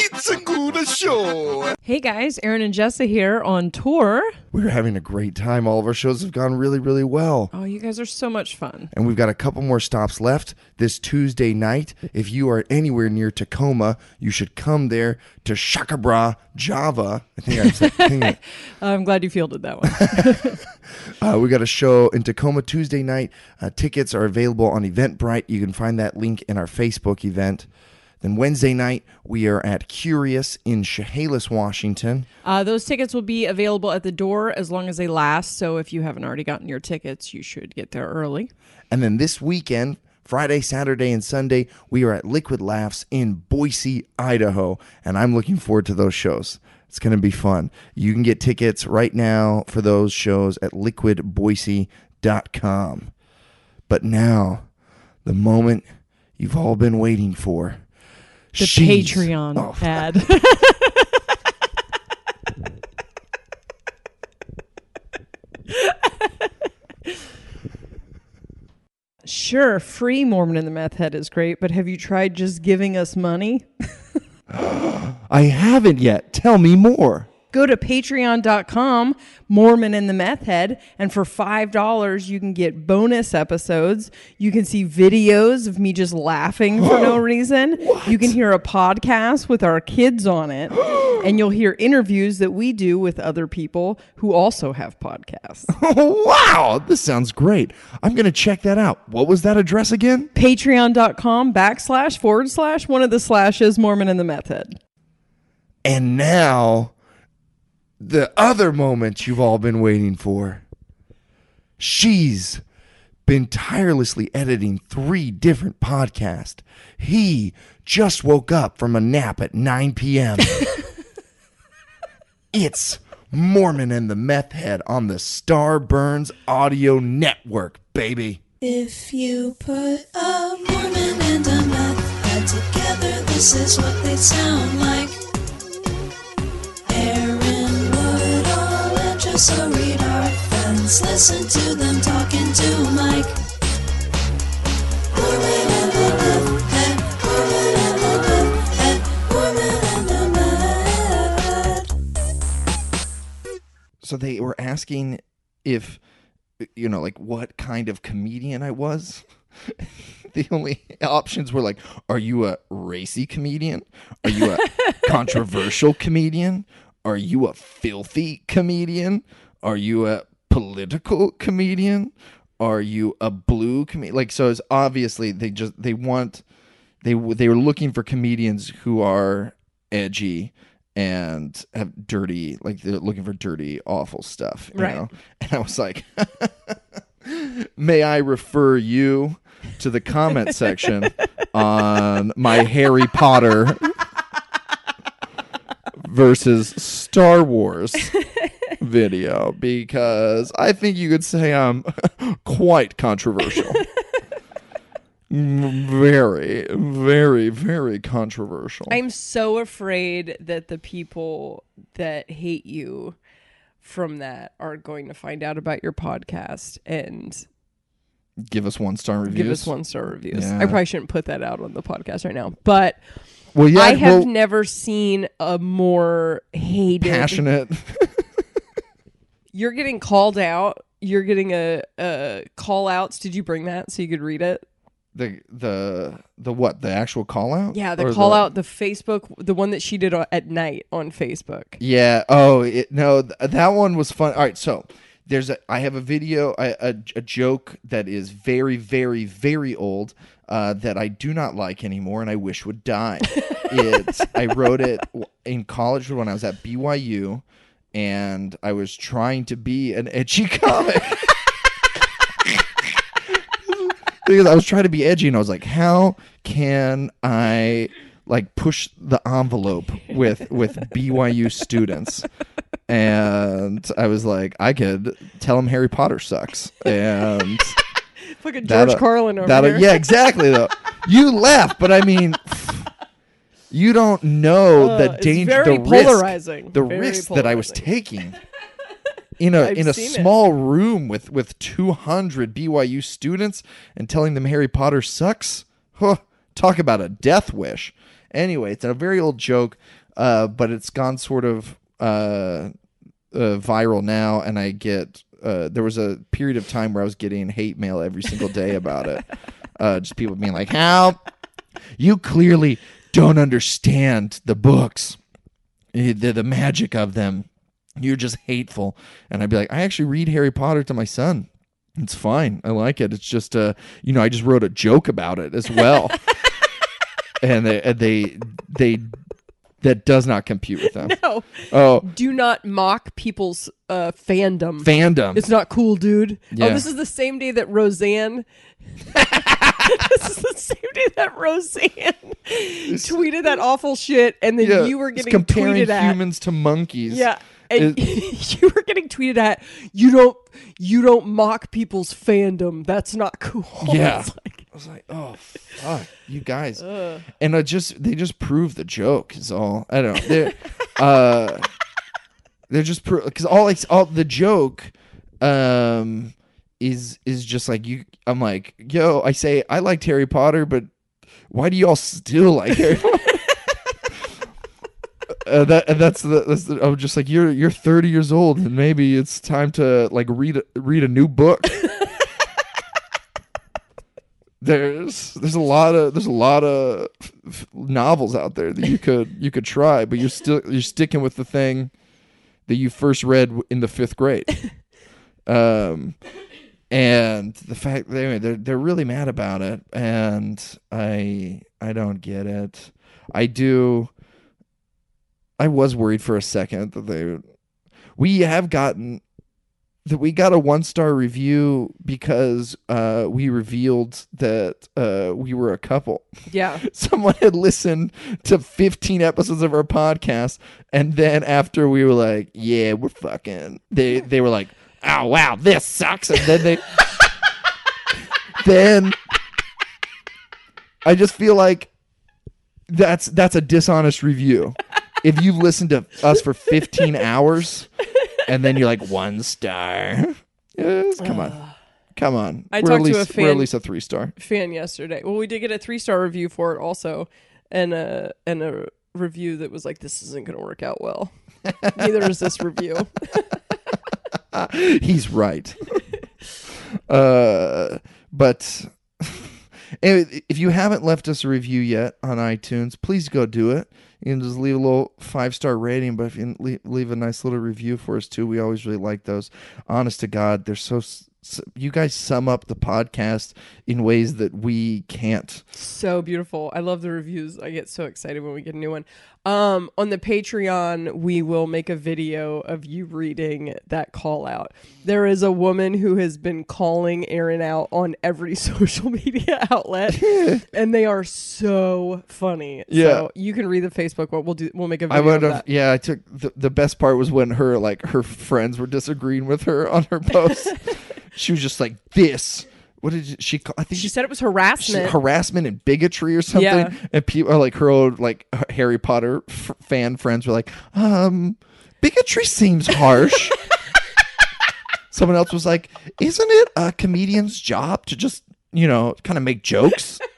It's a good show. Hey guys, Aaron and Jessa here on tour. We're having a great time. All of our shows have gone really, really well. Oh, you guys are so much fun. And we've got a couple more stops left this Tuesday night. If you are anywhere near Tacoma, you should come there to Shakabrah, Java. I think I said I think I'm glad you fielded that one. Uh, we got a show in Tacoma Tuesday night. Uh, tickets are available on Eventbrite. You can find that link in our Facebook event. Then Wednesday night, we are at Curious in Chehalis, Washington. uh, those tickets will be available at the door as long as they last. So if you haven't already gotten your tickets, you should get there early. And then this weekend, Friday, Saturday, and Sunday, we are at Liquid Laughs in Boise, Idaho. And I'm looking forward to those shows. It's going to be fun. You can get tickets right now for those shows at liquidboise.com. But now, the moment you've all been waiting for. The She's- Patreon Oh, ad. Sure, free Mormon in the Meth Head is great, but have you tried just giving us money? I haven't yet. Tell me more. Go to patreon.com, Mormon in the Meth Head, and for $5, you can get bonus episodes. You can see videos of me just laughing for no reason. You can hear a podcast with our kids on it, and you'll hear interviews that we do with other people who also have podcasts. wow, this sounds great. I'm going to check that out. What was that address again? patreon.com backslash forward slash one of the slashes Mormon in the Meth Head. And now, the other moment you've all been waiting for. She's been tirelessly editing three different podcasts. He just woke up from a nap at 9 p.m. it's Mormon and the Meth Head on the Starburns Audio Network, baby. If you put a Mormon and a meth head together, this is what they sound like. Woodall and Jessa Reed are. Listen to them talking to Mike. Mormon and the meth head, Mormon and the meth head, Mormon and the meth so they were asking if you know like what kind of comedian i was the only options were like are you a racy comedian are you a controversial comedian are you a filthy comedian? Are you a political comedian? Are you a blue comedian? Like so it's obviously they just they want they they were looking for comedians who are edgy and have dirty like they're looking for dirty awful stuff you Right. know? And i was like may i refer you to the comment section on my harry potter versus star wars video because i think you could say i'm quite controversial very very very controversial I'm so afraid that the people that hate you from that are going to find out about your podcast and give us one star reviews give us one star reviews. Yeah. I probably shouldn't put that out on the podcast right now, but well yeah I have well, never seen a more hated. passionate You're getting called out. You're getting a, a call outs. Did you bring that so you could read it? the the the what the actual call out Yeah, the Or call out, the Facebook, the one that she did at night on Facebook. Yeah. Oh, it, no, th- that one was fun. All right, so there's a I have a video, a, a, a joke that is very, very, very old uh, that I do not like anymore, and I wish would die. It's I wrote it in college when I was at BYU, and I was trying to be an edgy comic. because I was trying to be edgy, and I was like, how can I like push the envelope with with BYU students? And I was like, I could tell him Harry Potter sucks, and Fucking George that'll- Carlin over that'll- here. Yeah, exactly. Though you laugh, but I mean, you don't know Uh, the danger, the risk, the Very risk that I was taking. In a I've in a seen it. small room with with 200 BYU students and telling them Harry Potter sucks. Huh, talk about a death wish. Anyway, it's a very old joke, uh, but it's gone sort of uh, uh, viral now, and I get. Uh, there was a period of time where I was getting hate mail every single day about it. Uh, just people being like, "How You clearly don't understand the books, eh, the the magic of them. You're just hateful." And I'd be like, "I actually read Harry Potter to my son. It's fine. I like it. It's just uh, you know, I just wrote a joke about it as well." and they and they they that does not compute with them. No, Oh, do not mock people's uh, fandom. fandom. It's not cool, dude. Yeah. Oh, this is the same day that Roseanne. this is the same day that Roseanne tweeted that awful shit, and then Yeah, you were getting comparing tweeted at. humans to monkeys. Yeah. And you were getting tweeted at. You don't. You don't mock people's fandom. That's not cool. Yeah. Like, was like, oh fuck, you guys, and I just they just prove the joke is all. I don't know. They're uh, they're just because all like all the joke, um, is is just like you. I'm like, yo, I say I liked Harry Potter, but why do y'all still like Harry Potter? Uh, that and that's the, that's the I'm just like you're you're 30 years old and maybe it's time to like read read a new book. there's there's a lot of there's a lot of novels out there that you could you could try, but you're still you're sticking with the thing that you first read in the fifth grade. Um, and the fact that anyway, they're they're really mad about it, and I I don't get it. I do. I was worried for a second that they. We have gotten that we got a one star review because uh, we revealed that uh, we were a couple. yeah. Someone had listened to 15 episodes of our podcast, and then after we were like, "Yeah, we're fucking," they they were like, "Oh wow, this sucks," and then they then I just feel like that's that's a dishonest review. If you've listened to us for 15 hours and then you're like one star, yes, come on, come on. I we're at talked to least, a We're at least a three star. fan yesterday. Well, we did get a three star review for it also, and a and a review that was like, "This isn't going to work out well." Neither is this review. He's right. uh, but anyway, if you haven't left us a review yet on iTunes, please go do it. You can just leave a little five star rating, but if you leave, a nice little review for us too, we always really like those. Honest to God, they're so. You guys sum up the podcast in ways that we can't. so beautiful. I love the reviews. I get so excited when we get a new one. Um, on the Patreon, we will make a video of you reading that call out. There is a woman who has been calling Aaron out on every social media outlet, and they are so funny. Yeah. so you can read the Facebook one. We'll do. We'll make a I video. would of have. that. Yeah, I took the, the best part was when her like her friends were disagreeing with her on her post. she was just like this. What did she call? I think She said it was she- harassment. harassment and bigotry or something. Yeah. And people are like her old like Harry Potter f- fan friends were like, um, bigotry seems harsh. Someone else was like, isn't it a comedian's job to just you know kind of make jokes?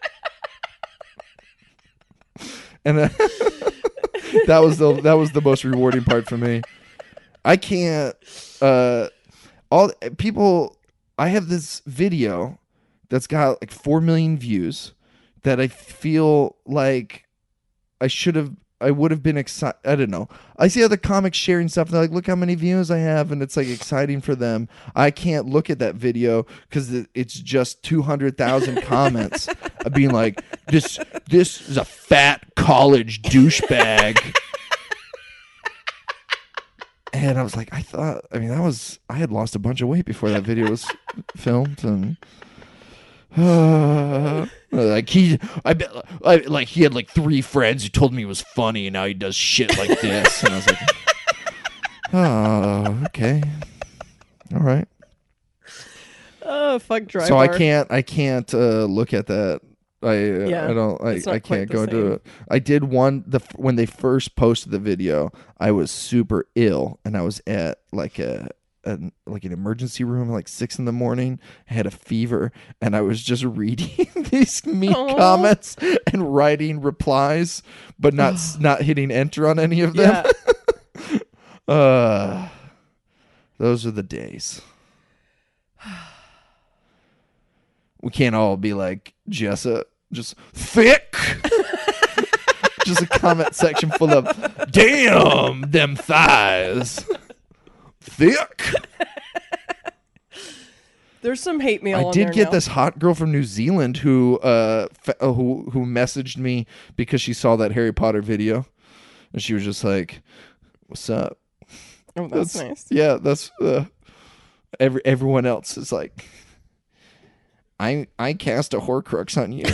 and that was the that was the most rewarding part for me. I can't. Uh, all people. I have this video that's got like four million views that I feel like I should have. I would have been excited. I don't know. I see other comics sharing stuff. And they're like, "Look how many views I have," and it's like exciting for them. I can't look at that video because it's just two hundred thousand comments of being like, "This, this is a fat college douchebag." And I was like, I thought, I mean, that was, I had lost a bunch of weight before that video was filmed. And uh, like he, I bet, I, like he had like three friends who told me he was funny, and now he does shit like this. And I was like, oh, okay, all right. oh fuck, dry so I bar. can't, I can't uh, look at that. I, uh, Yeah, I don't, I, I can't go to same. it. I did one the when they first posted the video. I was super ill, and I was at like a an like an emergency room at like six in the morning. I had a fever, and I was just reading these mean Aw. comments and writing replies, but not not hitting enter on any of them. Yeah. Uh, those are the days. We can't all be like Jessa, just thick. just a comment section full of damn them thighs. Thick. There's some hate mail. I did get now. this hot girl from New Zealand who uh fa- uh, who who messaged me because she saw that Harry Potter video, and she was just like, "What's up?" Oh, that's, nice. Yeah, that's uh, every everyone else is like, I I cast a Horcrux on you.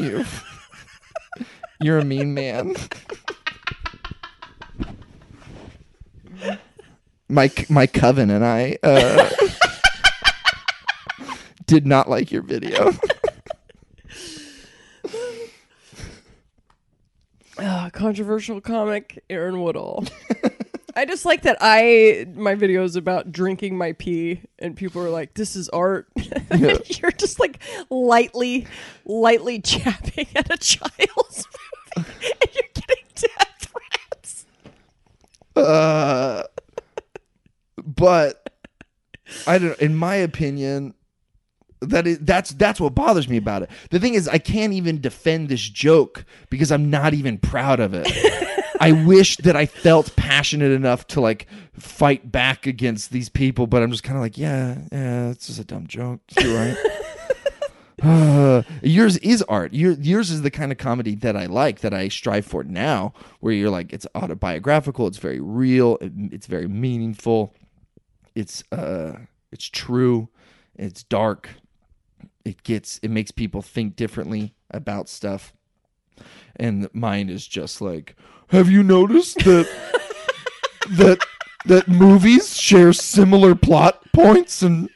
you you're a mean man. My my coven and I uh, did not like your video. Ah, controversial comic Aaron Woodall. I just like that I my videos about drinking my pee and people are like, "This is art." Yeah. You're just like lightly, lightly chapping at a child's movie, and you're getting death threats. Uh, but I don't. In my opinion, that is that's that's what bothers me about it. The thing is, I can't even defend this joke because I'm not even proud of it. I wish that I felt passionate enough to like fight back against these people, but I'm just kind of like, yeah, yeah, it's just a dumb joke. You're right. Uh, yours is art. Your, yours is the kind of comedy that I like, that I strive for now, where you're like, it's autobiographical, it's very real, it, it's very meaningful, it's uh, it's true, it's dark, it gets, it makes people think differently about stuff, and mine is just like, have you noticed that that that movies share similar plot points and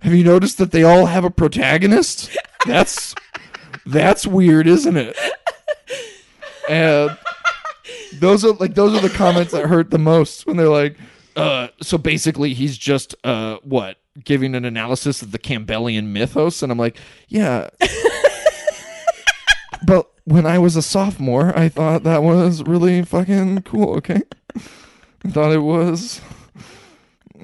have you noticed that they all have a protagonist? That's that's weird, isn't it? And those are like those are the comments that hurt the most when they're like, uh, so basically he's just uh what giving an analysis of the Campbellian mythos, and I'm like, yeah. but when I was a sophomore, I thought that was really fucking cool. Okay, I thought it was.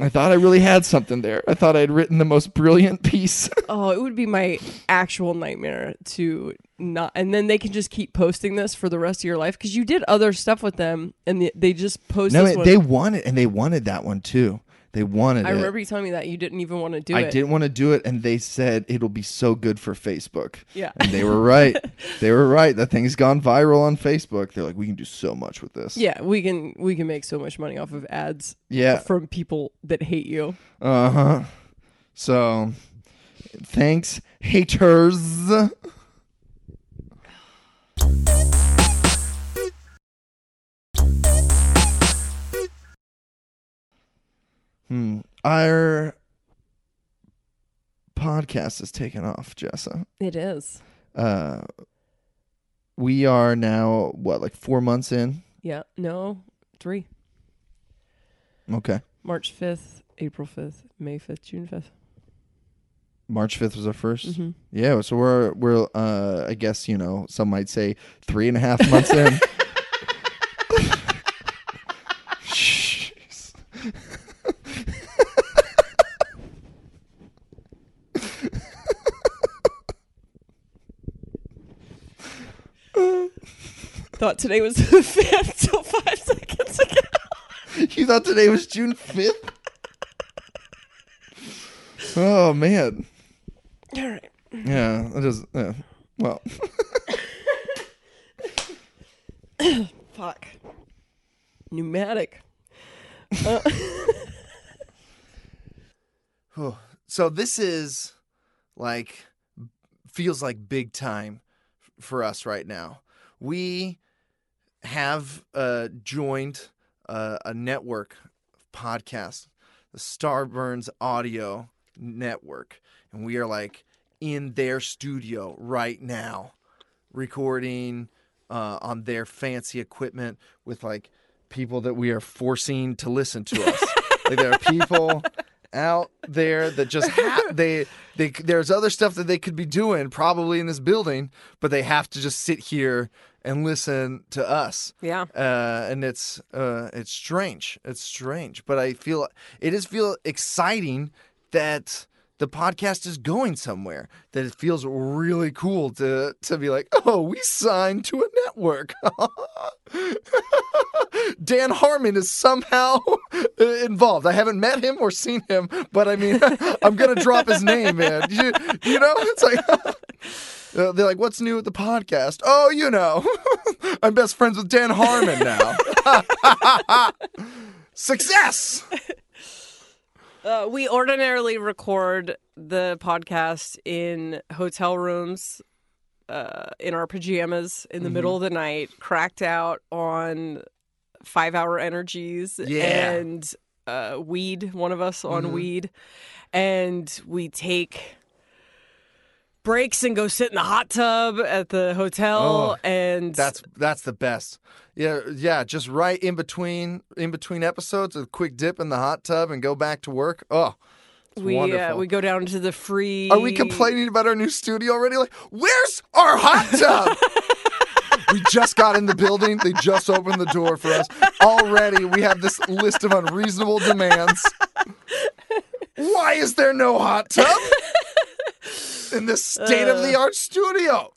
I thought I really had something there. I thought I'd written the most brilliant piece. Oh, it would be my actual nightmare to not, and then they can just keep posting this for the rest of your life because you did other stuff with them, and they, they just post no, this one. they wanted, and they wanted that one too. They wanted I it. remember you telling me that you didn't even want to do it. I it. didn't want to do it, and they said it'll be so good for Facebook. Yeah. and they were right. they were right. That thing's gone viral on Facebook. They're like, we can do so much with this. Yeah, we can we can make so much money off of ads Yeah. from people that hate you. Uh huh. So, thanks, haters. Hmm. Our podcast is taking off, Jessa. It is. Uh, we are now what, like four months in? Yeah. No. Three. Okay. March fifth, April fifth, May fifth, June fifth. March fifth was our 1st Mhm. Yeah, so we're we're uh I guess, you know, some might say three and a half months in. Jeez. Thought today was the fifth till five seconds ago. You thought today was June fifth? Oh man. All right. Yeah, it is yeah. well. Fuck. Pneumatic. Uh. so this is like feels like big time for us right now. We have uh, joined uh, a network podcast, the Starburns Audio Network, and we are like in their studio right now, recording uh, on their fancy equipment with like people that we are forcing to listen to us. Like there are people out there that just ha- they they there's other stuff that they could be doing probably in this building, but they have to just sit here and listen to us. Yeah. Uh, and it's uh, it's strange. It's strange, but I feel it is feel exciting that the podcast is going somewhere. That it feels really cool to to be like, oh, we signed to a network. Dan Harmon is somehow uh, involved. I haven't met him or seen him, but I mean, I'm gonna drop his name, man. You, you know, it's like. Uh, they're like, "What's new with the podcast?" Oh, you know, I'm best friends with Dan Harmon now. Success. Uh, we ordinarily record the podcast in hotel rooms, uh, in our pajamas in Mm-hmm. the middle of the night, cracked out on five hour energies Yeah. and uh, weed, one of us on Mhm. weed. And we take breaks and go sit in the hot tub at the hotel. Oh, and That's that's the best. Yeah, yeah. Just right in between in between episodes, a quick dip in the hot tub and go back to work. Oh, it's we, uh, we go down to the free. Are we complaining about our new studio already? Like, where's our hot tub? we just got in the building. They just opened the door for us. Already, we have this list of unreasonable demands. Why is there no hot tub in this state of the art studio?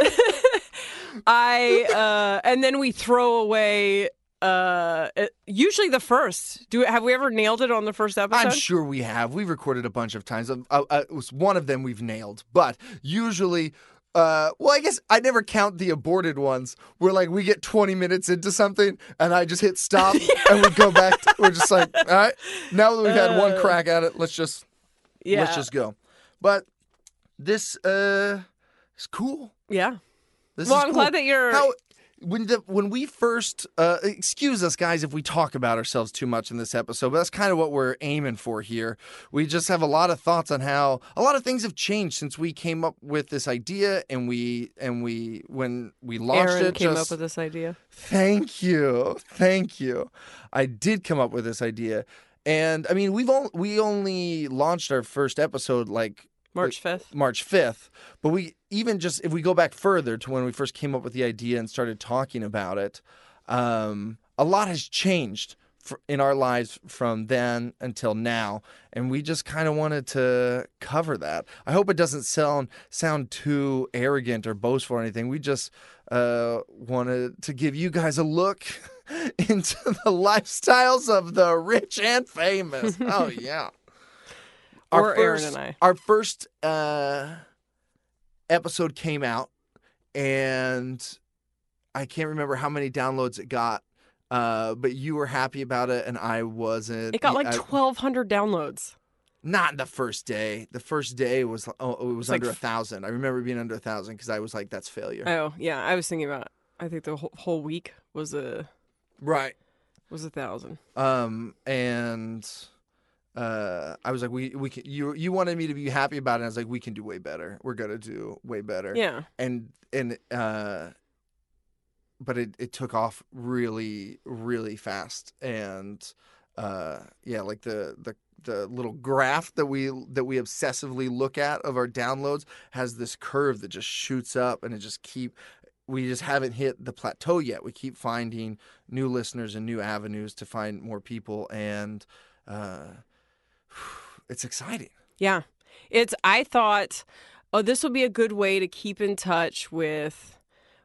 I uh and then we throw away uh usually the first. Do have we ever nailed it on the first episode? I'm sure we have. We've recorded a bunch of times. Uh, uh, it was one of them we've nailed, but usually. Uh, well, I guess I never count the aborted ones where like we get 20 minutes into something and I just hit stop and we go back. To, we're just like, all right, now that we've had one Uh, crack at it, let's just yeah. let's just go. But this uh is cool. yeah. This well, is I'm cool. glad that you're How when the when we first uh, excuse us guys if we talk about ourselves too much in this episode, but that's kind of what we're aiming for here. We just have a lot of thoughts on how a lot of things have changed since we came up with this idea and we and we when we launched Aaron it. came just, up with this idea. Thank you, thank you. I did come up with this idea, and I mean we've only we only launched our first episode like March 5th. March 5th. But we even just if we go back further to when we first came up with the idea and started talking about it, um, a lot has changed fr in our lives from then until now, and we just kind of wanted to cover that. I hope it doesn't sound sound too arrogant or boastful or anything. We just uh, wanted to give you guys a look into the lifestyles of the rich and famous. oh yeah. Or Aaron and I. Our first uh, episode came out, and I can't remember how many downloads it got. Uh, but you were happy about it, and I wasn't. It got like I- 1200 downloads. not the first day. The first day was oh, it was It's like under a thousand. I remember being under a thousand because I was like, "That's failure." Oh, yeah, I was thinking about I think the whole, whole week was a right. was a 1000. Um, and uh, I was like, "We we can." You you wanted me to be happy about it. And I was like, "We can do way better. We're gonna do way better." Yeah. and and uh but it, it took off really really fast and uh yeah like the the the little graph that we that we obsessively look at of our downloads has this curve that just shoots up and it just keep we just haven't hit the plateau yet we keep finding new listeners and new avenues to find more people and uh it's exciting Yeah. It's I thought oh this would be a good way to keep in touch with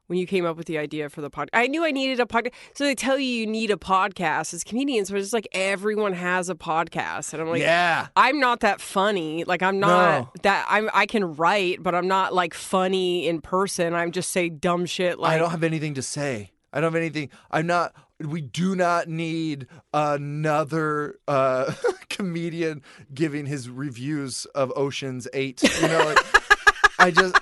when you came up with the idea for the podcast. I knew I needed a podcast. So they tell you you need a podcast as comedians, but it's like everyone has a podcast. And I'm like yeah I'm not that funny. Like I'm not No. that I'm I can write, but I'm not like funny in person. I'm just say dumb shit like I don't have anything to say. I don't have anything. I'm not. We do not need another uh, comedian giving his reviews of Ocean's Eight. You know, like, I just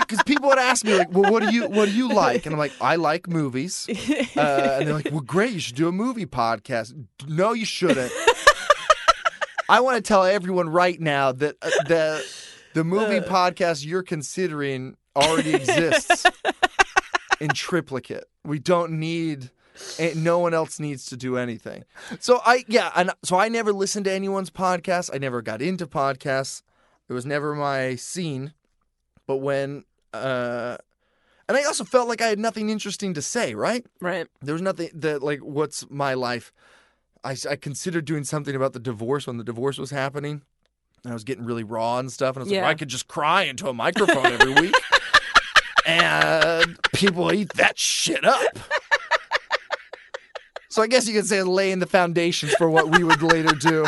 because people would ask me like, "Well, what do you what do you like?" And I'm like, "I like movies." Uh, and they're like, "Well, great, you should do a movie podcast." No, you shouldn't. I want to tell everyone right now that uh, the the movie podcast you're considering already exists in triplicate. We don't need and no one else needs to do anything. So I yeah, and so I never listened to anyone's podcast. I never got into podcasts. It was never my scene. But when uh and I also felt like I had nothing interesting to say, right? Right. There was nothing that like what's my life? I, I considered doing something about the divorce when the divorce was happening. And I was getting really raw and stuff, and I was like, well, I could just cry into a microphone every week, and people eat that shit up. So I guess you could say laying the foundations for what we would later do.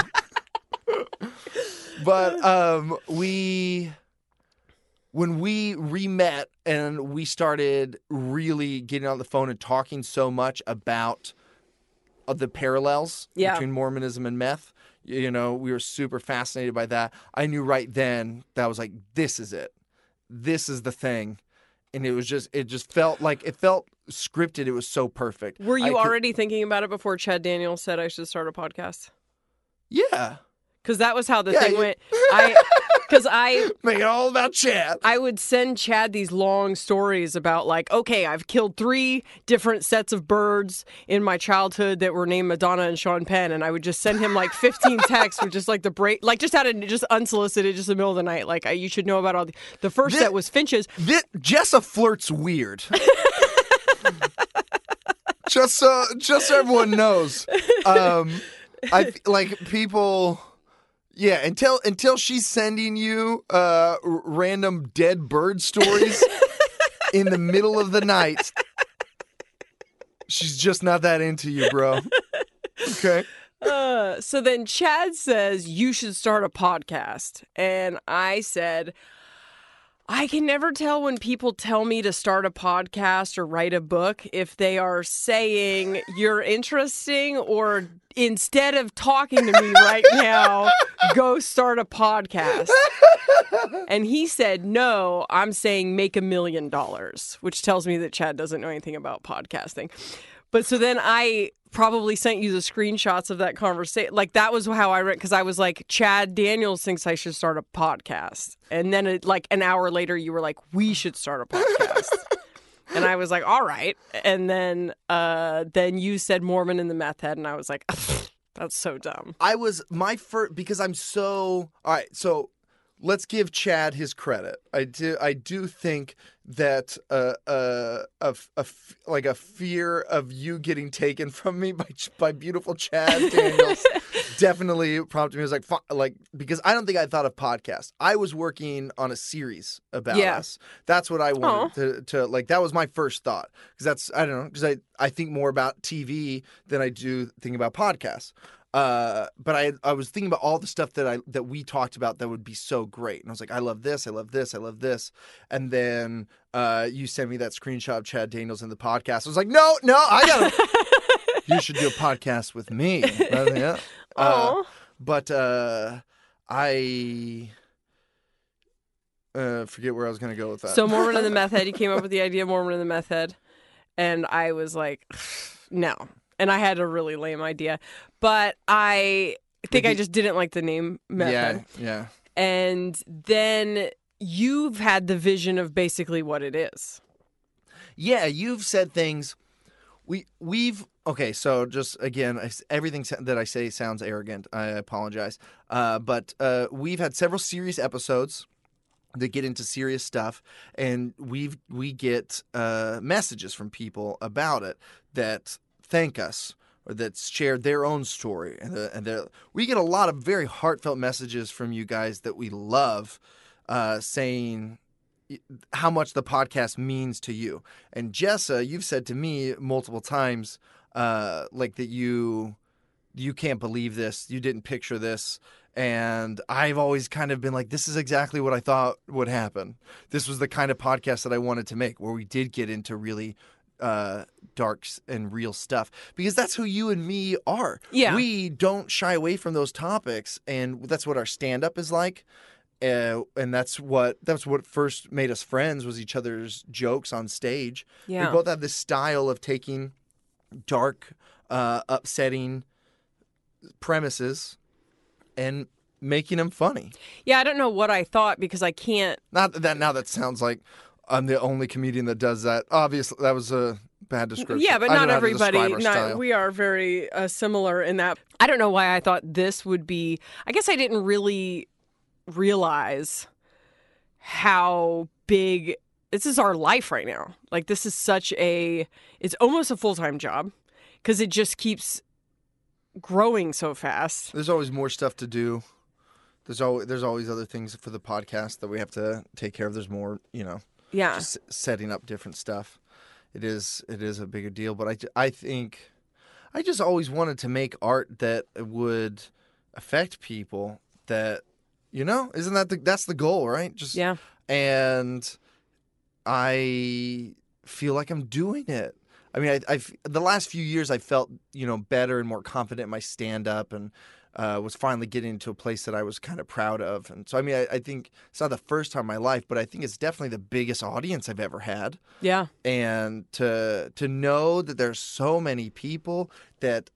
but um, we, when we re-met and we started really getting on the phone and talking so much about uh, the parallels Yeah. between Mormonism and meth, you know, we were super fascinated by that. I knew right then that I was like, this is it. This is the thing. And it was just, it just felt like, it felt scripted. It was so perfect. Were I you could- already thinking about it before Chad Daniels said I should start a podcast? Yeah. Because that was how the Yeah, thing you- went. I, because I, Make it all about Chad. I would send Chad these long stories about like, okay, I've killed three different sets of birds in my childhood that were named Madonna and Sean Penn, and I would just send him like 15 texts with just like the break, like just out of just unsolicited, just in the middle of the night, like I, you should know about all the. The first Thi- set was finches. This, Jessa flirts weird. just so just so everyone knows. Um I like people yeah, until until she's sending you uh r- random dead bird stories in the middle of the night. She's just not that into you, bro. Okay. Uh, so then Chad says you should start a podcast, and I said. I can never tell when people tell me to start a podcast or write a book if they are saying you're interesting or instead of talking to me right now, go start a podcast. And he said, No, I'm saying make a million dollars, which tells me that Chad doesn't know anything about podcasting. But so then I probably sent you the screenshots of that conversation. Like that was how I read because I was like, Chad Daniels thinks I should start a podcast, and then it, like an hour later, you were like, we should start a podcast. And I was like, all right. And then, uh, then you said Mormon in the meth head, and I was like, that's so dumb. I was my first because I'm so all right. So let's give Chad his credit. I do. I do think that uh, uh, a, a f- like a fear of you getting taken from me by by beautiful Chad Daniels definitely prompted me. I was like, like because I don't think I thought of podcast. I was working on a series about Yeah. us. That's what I wanted to, to like. That was my first thought because that's I don't know because I I think more about TV than I do think about podcasts. Uh, but I I was thinking about all the stuff that I that we talked about that would be so great, and I was like, I love this, I love this, I love this, and then uh, you sent me that screenshot of Chad Daniels in the podcast. I was like, no, no, I gotta. you should do a podcast with me. Yeah. Uh, Oh, but uh, I uh, forget where I was gonna go with that. so Mormon in the meth head, you came up with the idea of Mormon in the meth head, and I was like, no. And I had a really lame idea, but I think I just didn't like the name meth yeah, yeah. And then you've had the vision of basically what it is. Yeah, you've said things. We we've okay. So just again, I, everything that I say sounds arrogant. I apologize. Uh, but uh, we've had several serious episodes that get into serious stuff, and we've we get uh, messages from people about it that thank us or that shared their own story, and, the, and the, we get a lot of very heartfelt messages from you guys that we love, uh, saying how much the podcast means to you. And Jessa, you've said to me multiple times, uh, like that you you can't believe this, you didn't picture this. And I've always kind of been like, this is exactly what I thought would happen. This was the kind of podcast that I wanted to make, where we did get into really uh, dark s- and real stuff, because that's who you and me are. Yeah. we don't shy away from those topics, and that's what our stand up is like uh, and that's what that's what first made us friends was each other's jokes on stage. Yeah. We both have this style of taking dark, uh, upsetting premises and making them funny. Yeah, I don't know what I thought because I can't. Not that now that sounds like I'm the only comedian that does that. Obviously, that was a bad description. Yeah, but not know how to describe everybody. Not, we are very uh, similar in that. I don't know why I thought this would be. I guess I didn't really realize how big this is our life right now. Like this is such a. It's almost a full time job because it just keeps growing so fast. There's always more stuff to do. There's always there's always other things for the podcast that we have to take care of. There's more, you know, Yeah. just setting up different stuff. It is it is a bigger deal, but I I think I just always wanted to make art that would affect people. That you know, isn't that the that's the goal, right? Just Yeah. and I feel like I'm doing it. I mean, I, I've the last few years I felt you know better and more confident in my stand up and uh, was finally getting to a place that I was kind of proud of. And so, I mean, I, I think it's not the first time in my life, but I think it's definitely the biggest audience I've ever had. Yeah. And to to know that there's so many people that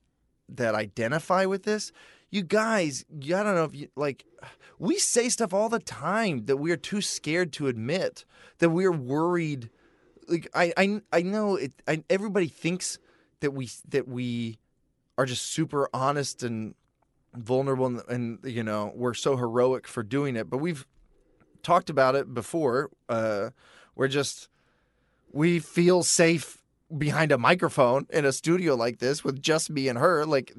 that identify with this, you guys, you- I don't know if you like. We say stuff all the time that we are too scared to admit that we're worried. Like I, I, I know it. I, everybody thinks that we that we are just super honest and vulnerable, and, you know we're so heroic for doing it. But we've talked about it before. Uh, we're just we feel safe behind a microphone in a studio like this with just me and her like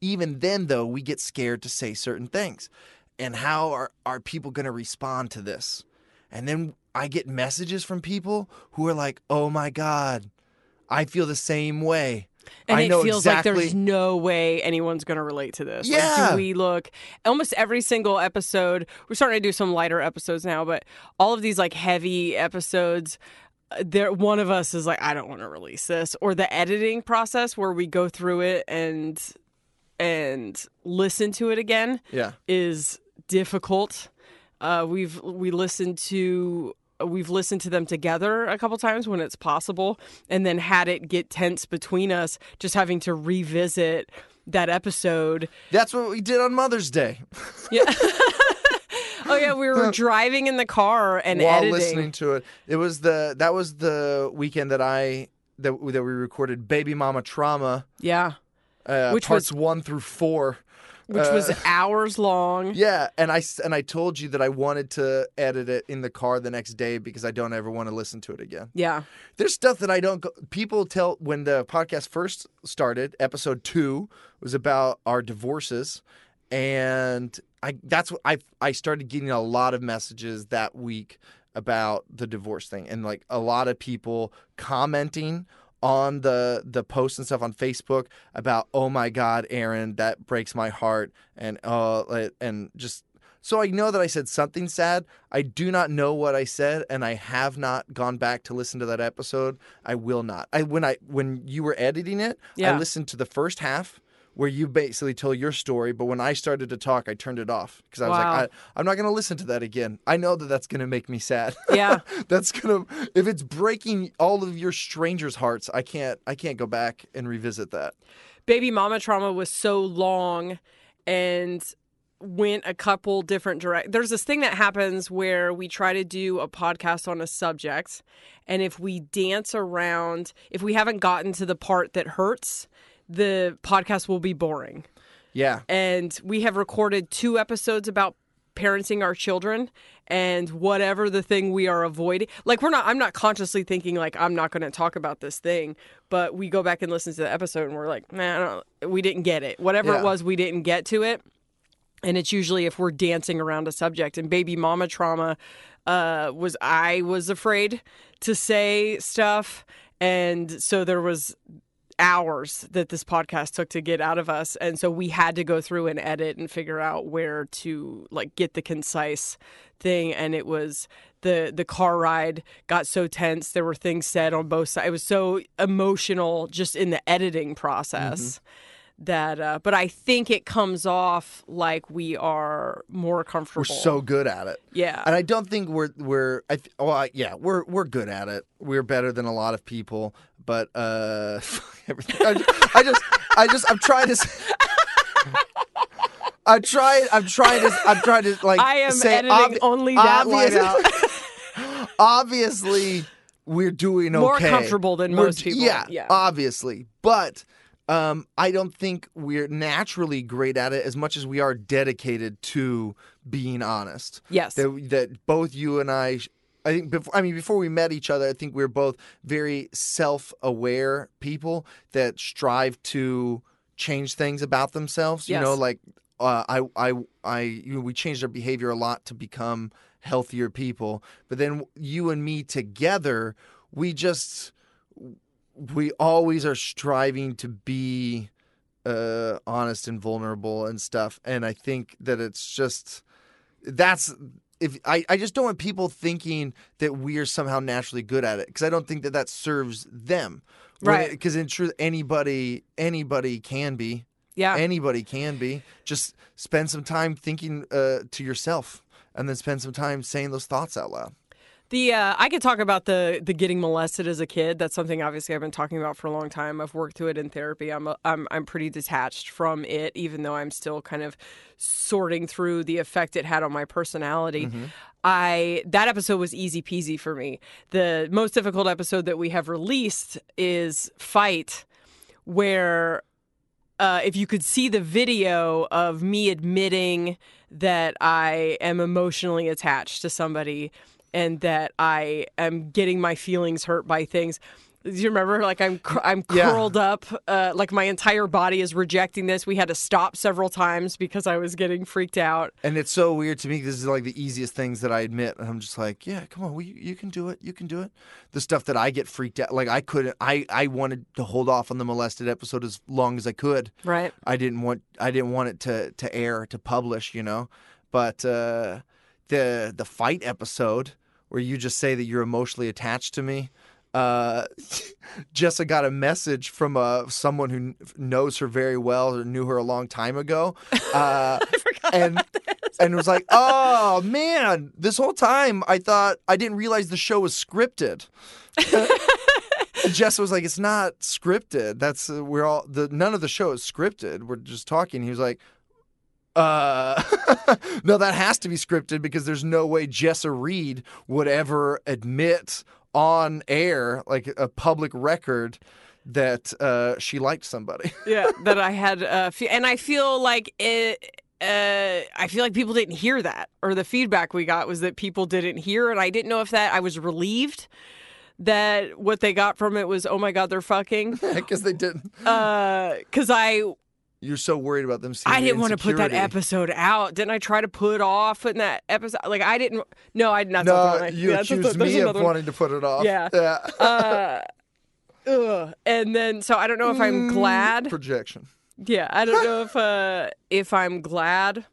even then though we get scared to say certain things and how are, are people going to respond to this and then i get messages from people who are like oh my god i feel the same way And I it feels exactly like there's no way anyone's going to relate to this. Like, Yeah. do we look almost every single episode? We're starting to do some lighter episodes now, but all of these like heavy episodes, uh, there one of us is like, I don't want to release this, or the editing process where we go through it and and listen to it again yeah is difficult. Uh, we've we listened to we've listened to them together a couple times when it's possible, and then had it get tense between us, just having to revisit that episode. that's what we did on mother's day Yeah. oh yeah, we were driving in the car and while editing. listening to it it was the that was the weekend that i that, that we recorded baby mama trauma Yeah, uh, Which parts one through four which was uh, hours long. Yeah, and I and I told you that I wanted to edit it in the car the next day because I don't ever want to listen to it again. Yeah. There's stuff that I don't. Go, people tell when the podcast first started. Episode two was about our divorces, and I that's what I I started getting a lot of messages that week about the divorce thing, and like a lot of people commenting on the the posts and stuff on Facebook about oh my god Aaron that breaks my heart and uh and just so I know that I said something sad. I do not know what I said and I have not gone back to listen to that episode. I will not. I when I when you were editing it, I listened to the first half where you basically tell your story, but when I started to talk, I turned it off because I was Wow. like, I, I'm not going to listen to that again. I know that that's going to make me sad. Yeah. that's gonna if it's breaking all of your strangers' hearts, I can't I can't go back and revisit that. baby mama trauma was so long and went a couple different direct there's this thing that happens where we try to do a podcast on a subject and if we dance around if we haven't gotten to the part that hurts the podcast will be boring. Yeah. and we have recorded two episodes about parenting our children and whatever the thing we are avoiding. Like we're not i'm not consciously thinking like i'm not going to talk about this thing but we go back and listen to the episode and we're like man don't, we didn't get it. Whatever Yeah. it was we didn't get to it. And it's usually if we're dancing around a subject and baby mama trauma uh, was i was afraid to say stuff. And so there was hours that this podcast took to get out of us. And so we had to go through and edit and figure out where to like get the concise thing. And it was the the car ride got so tense. There were things said on both sides it was so emotional just in the editing process mm-hmm. That uh, but i think it comes off like we are more comfortable We're so good at it. yeah And I don't think we're we're I th- well I, yeah we're we're good at it. We're better than a lot of people. But uh, everything. I just, I just I just I'm trying to. I'm trying. I'm trying to. I'm trying to like. i am say editing only that line obvious- out obviously we're doing okay More comfortable than We're- most people. Yeah, Yeah. obviously, but um, I don't think we're naturally great at it as much as we are dedicated to being honest. Yes. That that both you and I. I think before I mean before we met each other, I think we are both very self-aware people that strive to change things about themselves. Yes. You know, like uh, I I I you know, we changed our behavior a lot to become healthier people. But then you and me together, we just we always are striving to be uh honest and vulnerable and stuff. And I think that it's just that's if I, I just don't want people thinking that we are somehow naturally good at it because I don't think that that serves them. Right. Because in truth, anybody anybody can be. yeah. Anybody can be. Just spend some time thinking uh, to yourself, and then spend some time saying those thoughts out loud. The uh, I could talk about the the getting molested as a kid. That's something obviously I've been talking about for a long time. I've worked through it in therapy. I'm a, I'm I'm pretty detached from it, even though I'm still kind of sorting through the effect it had on my personality. I that episode was easy peasy for me. The most difficult episode that we have released is fight, where uh, if you could see the video of me admitting that I am emotionally attached to somebody and that I am getting my feelings hurt by things. Do you remember? Like I'm, cr- I'm Yeah. curled up. Uh, like my entire body is rejecting this. We had to stop several times because I was getting freaked out. And it's so weird to me. This is like the easiest things that I admit, and I'm just like, yeah, come on, we, you can do it. You can do it. The stuff that I get freaked out, like I couldn't. I I wanted to hold off on the molested episode as long as I could. Right. I didn't want I didn't want it to to air to publish, you know. But uh, the the fight episode where you just say that you're emotionally attached to me. Uh, Jessa got a message from uh, someone who knows her very well or knew her a long time ago. Uh, and and was like, "Oh man, this whole time I thought I didn't realize the show was scripted." Jess was like, "It's not scripted. That's uh, we're all the none of the show is scripted. We're just talking." He was like, "Uh, no, that has to be scripted because there's no way Jessa Reed would ever admit on air, like a public record, that uh, she liked somebody." Yeah. that I had, uh, fe- and I feel like it. Uh, I feel like people didn't hear that, or the feedback we got was that people didn't hear, and I didn't know if that. I was relieved that what they got from it was, "Oh my God, they're fucking," Because they didn't. because I You're so worried about them seeing. I didn't want to put that episode out. Didn't I try to put off putting that episode? Like I didn't. No, I did not. No, you yeah, that's- accused me of one. wanting to put it off. Yeah. Yeah. Uh, ugh. And then, so I don't know if I'm glad. Projection. Yeah, I don't know if uh if I'm glad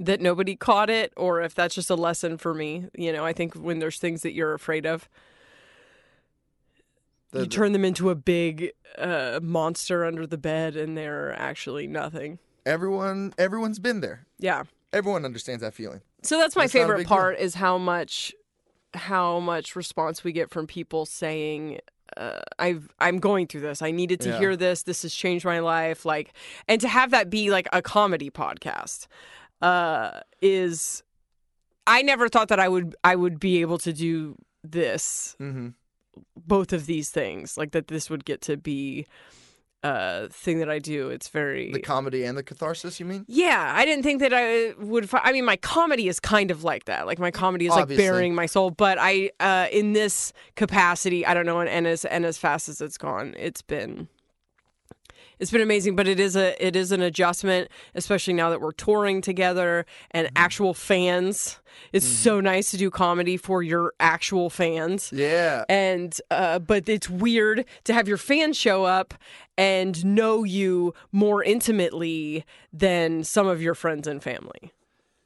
that nobody caught it or if that's just a lesson for me. You know, I think when there's things that you're afraid of, The- you turn them into a big uh, monster under the bed, and they're actually nothing. Everyone, everyone's been there. Yeah. Everyone understands that feeling. So that's my It's not a favorite big deal. part is how much how much response we get from people saying uh, I've I'm going through this. I needed to Yeah. hear this. This has changed my life. Like, and to have that be like a comedy podcast uh, is. I never thought that I would I would be able to do this, Mm-hmm. Both of these things, like that. This would get to be a thing that I do. It's very The comedy and the catharsis, you mean? yeah, I didn't think that I would. Fi- I mean, my comedy is kind of like that. Like my comedy is Obviously. like burying my soul. But I, uh, in this capacity, I don't know, and, and as and as fast as it's gone, it's been, it's been amazing. But it is a it is an adjustment, especially now that we're touring together and Mm-hmm. actual fans. It's so nice to do comedy for your actual fans Yeah. and uh, but it's weird to have your fans show up and know you more intimately than some of your friends and family.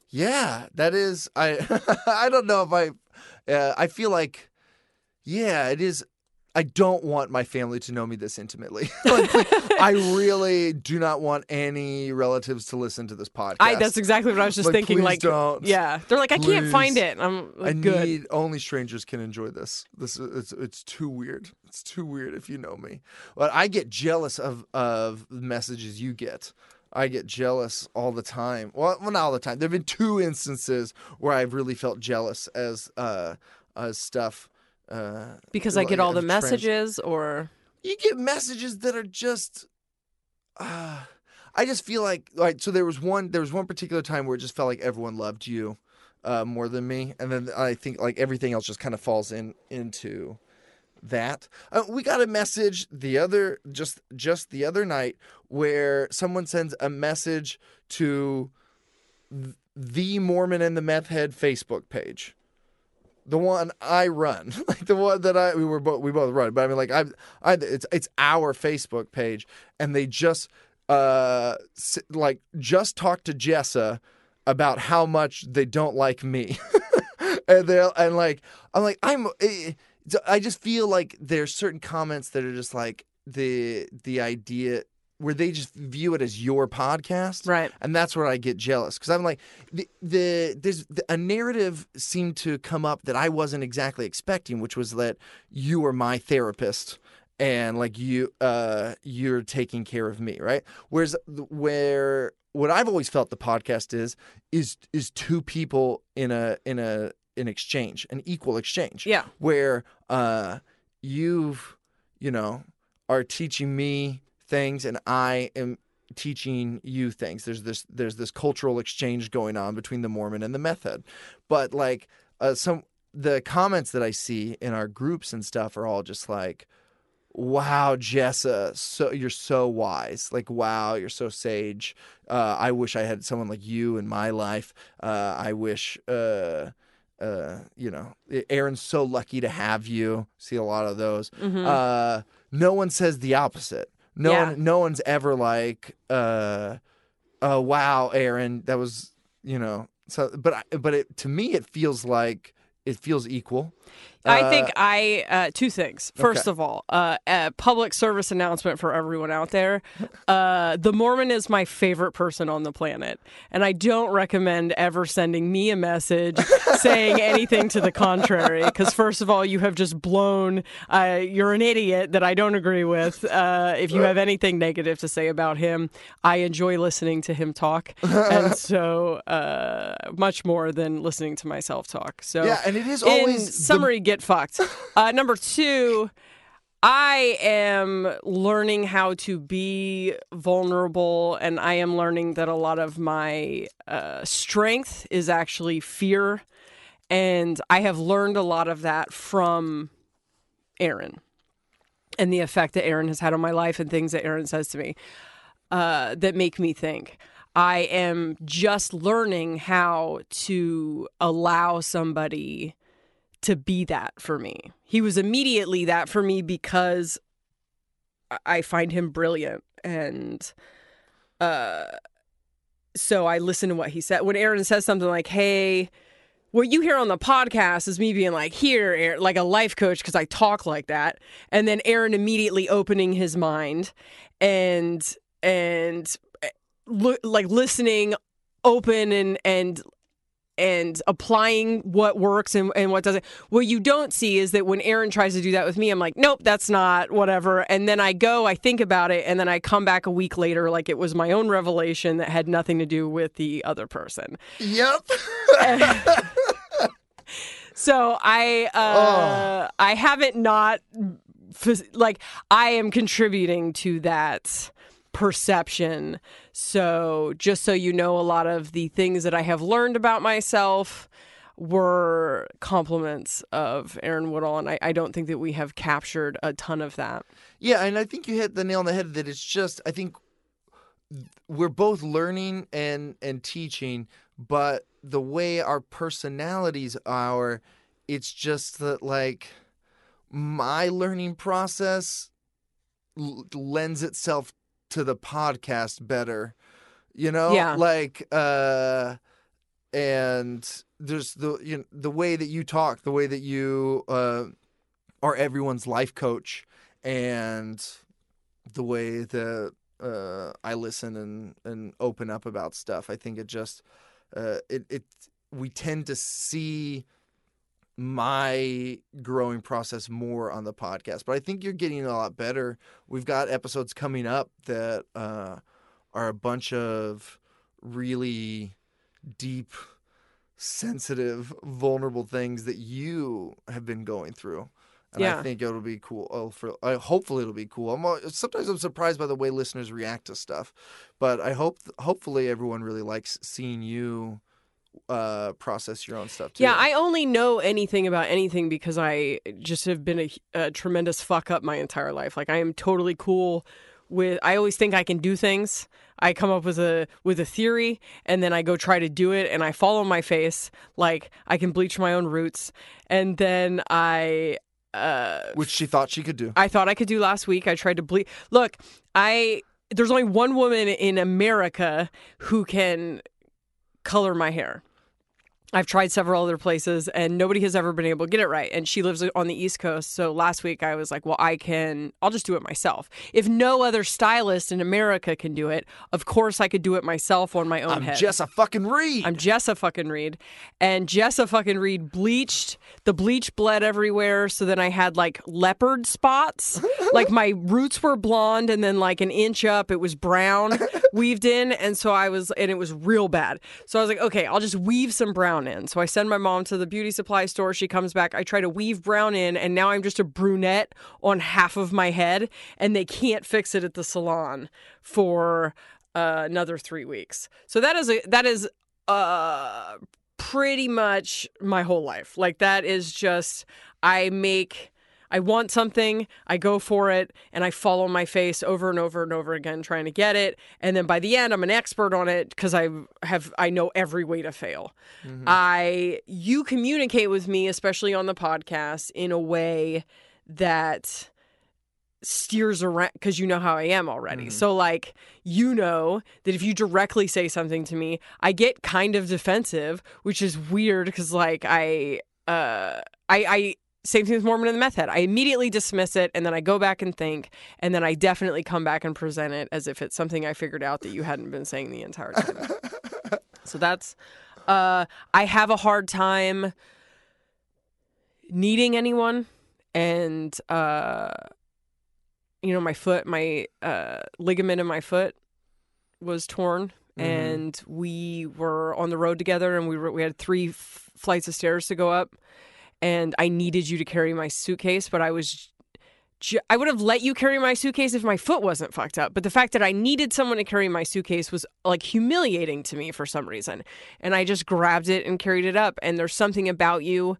Yeah, that is. I I don't know if I. Uh, I feel like, yeah, it is. I don't want my family to know me this intimately. Like, I really do not want any relatives to listen to this podcast. I that's exactly what I was just Like, thinking. please like, don't. yeah, they're like, I can't find it. I'm I good. need only strangers can enjoy this. This is it's it's too weird. It's too weird if you know me. But I get jealous of of the messages you get. I get jealous all the time. Well, well, not all the time. There've been two instances where I've really felt jealous as uh as stuff uh, Because I get all the trans- messages, or you get messages that are just uh, I just feel like like so there was one there was one particular time where it just felt like everyone loved you uh, more than me. And then I think like everything else just kind of falls in into that. Uh, we got a message the other just just the other night where someone sends a message to th- the Mormon and the Meth Head Facebook page the one I run, like the one that I we were both we both run. But I mean, like I, I it's it's our Facebook page, and they just uh like just talked to Jessa about how much they don't like me, and they and like I'm like I'm eh, I just feel like there's certain comments that are just like the the idea where they just view it as your podcast, right? and that's where I get jealous because I'm like the the there's the, a narrative seemed to come up that I wasn't exactly expecting, which was that you were my therapist and like you uh you're taking care of me, right? Whereas where what I've always felt the podcast is is is two people in a in a an exchange, an equal exchange Yeah, where uh you've you know are teaching me things and I am teaching you things. There's this there's this cultural exchange going on between the Mormon and the Meth Head. But like uh, some the comments that I see in our groups and stuff are all just like wow jessa so you're so wise like wow you're so sage uh, i wish i had someone like you in my life uh, i wish uh, uh, you know, Aaron's so lucky to have you. See a lot of those. Uh, no one says the opposite. No Yeah. one, no one's ever like, uh, oh wow, Aaron, that was, you know, so. But I, but it to me, it feels like it feels equal. I think Uh, I uh, two things. First okay. of all, uh, a public service announcement for everyone out there: uh, the Mormon is my favorite person on the planet, and I don't recommend ever sending me a message saying anything to the contrary. Because first of all, you have just blown. Uh, you're an idiot that I don't agree with. Uh, if you have anything negative to say about him, I enjoy listening to him talk, and so uh, much more than listening to myself talk. So yeah, and it is always the- summary, get fucked. Uh, number two, I am learning how to be vulnerable, and I am learning that a lot of my uh, strength is actually fear. And I have learned a lot of that from Aaron and the effect that Aaron has had on my life and things that Aaron says to me uh, that make me think. I am just learning how to allow somebody to be that for me. He was immediately that for me because I- find him brilliant and uh so I listen to what he said. When Aaron says something like, "Hey, what you hear on the podcast is me being like, here, Aaron, like a life coach, because I talk like that. And then Aaron immediately opening his mind and, and eh, like listening open and, and, and applying what works and, and what doesn't. What you don't see is that when Aaron tries to do that with me, I'm like, nope, that's not whatever. And then I go, I think about it, and then I come back a week later like it was my own revelation that had nothing to do with the other person. Yep. So I uh I haven't not like I am contributing to that perception. So just so you know a lot of the things that I have learned about myself were compliments of Aaron Woodall and I, I don't think that we have captured a ton of that. Yeah, and I think you hit the nail on the head that it's just I think we're both learning and and teaching, but the way our personalities are, it's just that like my learning process l- lends itself to the podcast better. You know, Yeah. like uh and there's the you know, the way that you talk, the way that you uh are everyone's life coach and the way that uh, I listen and, and open up about stuff. I think it just uh, it it we tend to see my growing process more on the podcast, but I think you're getting a lot better. We've got episodes coming up that uh, are a bunch of really deep, sensitive, vulnerable things that you have been going through. And Yeah. I think it'll be cool. Oh, for uh, hopefully it'll be cool. I'm sometimes I'm surprised by the way listeners react to stuff, but I hope hopefully everyone really likes seeing you uh, process your own stuff too. Yeah, I only know anything about anything because I just have been a, a tremendous fuck up my entire life. Like I am totally cool with. I always think I can do things. I come up with a with a theory and then I go try to do it and I fall on my face like I can bleach my own roots and then I uh which she thought she could do. I thought I could do last week. I tried to ble Look, I there's only one woman in America who can color my hair. I've tried several other places and nobody has ever been able to get it right. And she lives on the East Coast. So last week I was like, well, I can, I'll just do it myself. If no other stylist in America can do it, of course I could do it myself on my own head. I'm head. Jessa fucking Reed. I'm Jessa fucking Reed. And Jessa fucking Reed bleached. The bleach bled everywhere. So then I had like leopard spots. like my roots were blonde and then like an inch up, it was brown weaved in. And so I was, and it was real bad. So I was like, okay, I'll just weave some brown in. So I send my mom to the beauty supply store. She comes back. I try to weave brown in. And now I'm just a brunette on half of my head. And they can't fix it at the salon for uh, another three weeks. So that is a, that is uh pretty much my whole life. Like that is just I make I want something, I go for it, and I fall on my face over and over and over again trying to get it. And then by the end, I'm an expert on it because I have I know every way to fail. I you communicate with me, especially on the podcast, in a way that steers around because you know how I am already. So like you know that if you directly say something to me, I get kind of defensive, which is weird because like I uh I I same thing with Mormon and the Meth Head. I immediately dismiss it and then I go back and think and then I definitely come back and present it as if it's something I figured out that you hadn't been saying the entire time. so that's uh I have a hard time needing anyone and uh you know my foot my uh ligament in my foot was torn and we were on the road together and we were we had three f- flights of stairs to go up and I needed you to carry my suitcase but I was I would have let you carry my suitcase if my foot wasn't fucked up but the fact that I needed someone to carry my suitcase was like humiliating to me for some reason and I just grabbed it and carried it up and there's something about you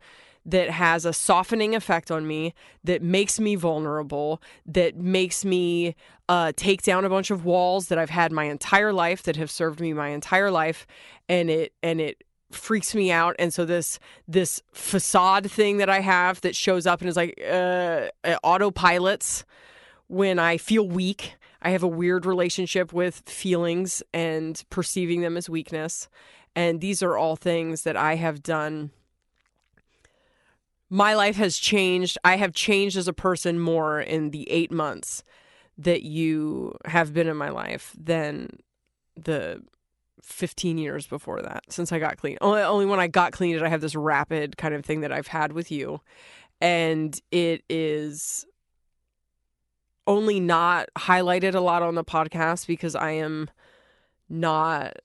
that has a softening effect on me that makes me vulnerable that makes me uh, take down a bunch of walls that i've had my entire life that have served me my entire life and it and it freaks me out. And so this this facade thing that i have that shows up and is like uh, uh, autopilots when i feel weak i have a weird relationship with feelings and perceiving them as weakness. And these are all things that i have done. My life has changed. I have changed as a person more in the eight months that you have been in my life than the 15 years before that since I got clean. Only, only when I got clean did I have this rapid kind of thing that I've had with you. And it is only not highlighted a lot on the podcast because I am not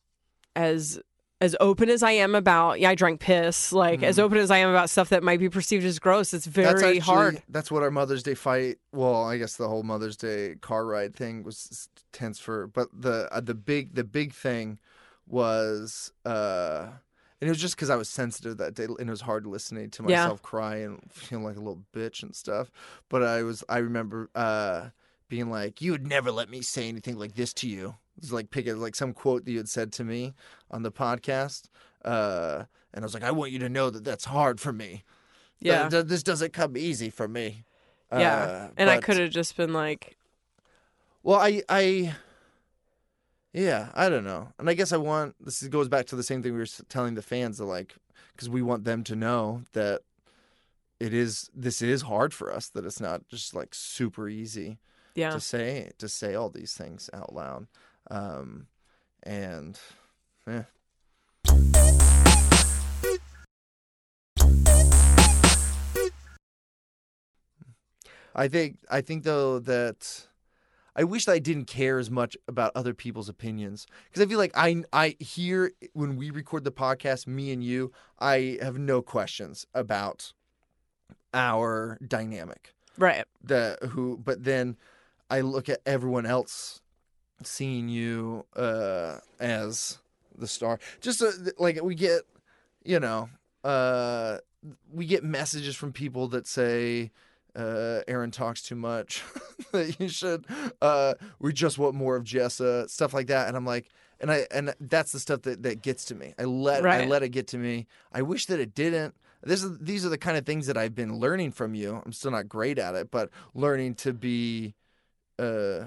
as as open as I am about yeah I drank piss like as open as I am about stuff that might be perceived as gross it's very that's actually, hard That's what our Mother's Day fight. Well, I guess the whole Mother's Day car ride thing was tense for. But the uh, the big the big thing was, uh and it was just because I was sensitive that day, and it was hard listening to Yeah. myself cry and feeling like a little bitch and stuff. But I was I remember uh being like, "You would never let me say anything like this to you." It was like pick it like some quote that you had said to me on the podcast. Uh, and I was like, I want you to know that that's hard for me. yeah Th- th- this doesn't come easy for me. yeah Uh, and I could have just been like Well, I, I, yeah, I don't know, and I guess I want this goes back to the same thing we were telling the fans that like because we want them to know that it is this is hard for us that it's not just like super easy yeah to say to say all these things out loud, um, and yeah. I think I think though that I wish that I didn't care as much about other people's opinions because I feel like I I hear when we record the podcast, me and you, I have no questions about our dynamic Right. the who but then i look at everyone else seeing you uh as the star just like we get you know uh we get messages from people that say uh aaron talks too much that you should uh we just want more of jessa stuff like that and i'm like and i and that's the stuff that that gets to me. I let i let it get to me. I wish that it didn't. This is these are the kind of things that I've been learning from you. I'm still not great at it, but learning to be uh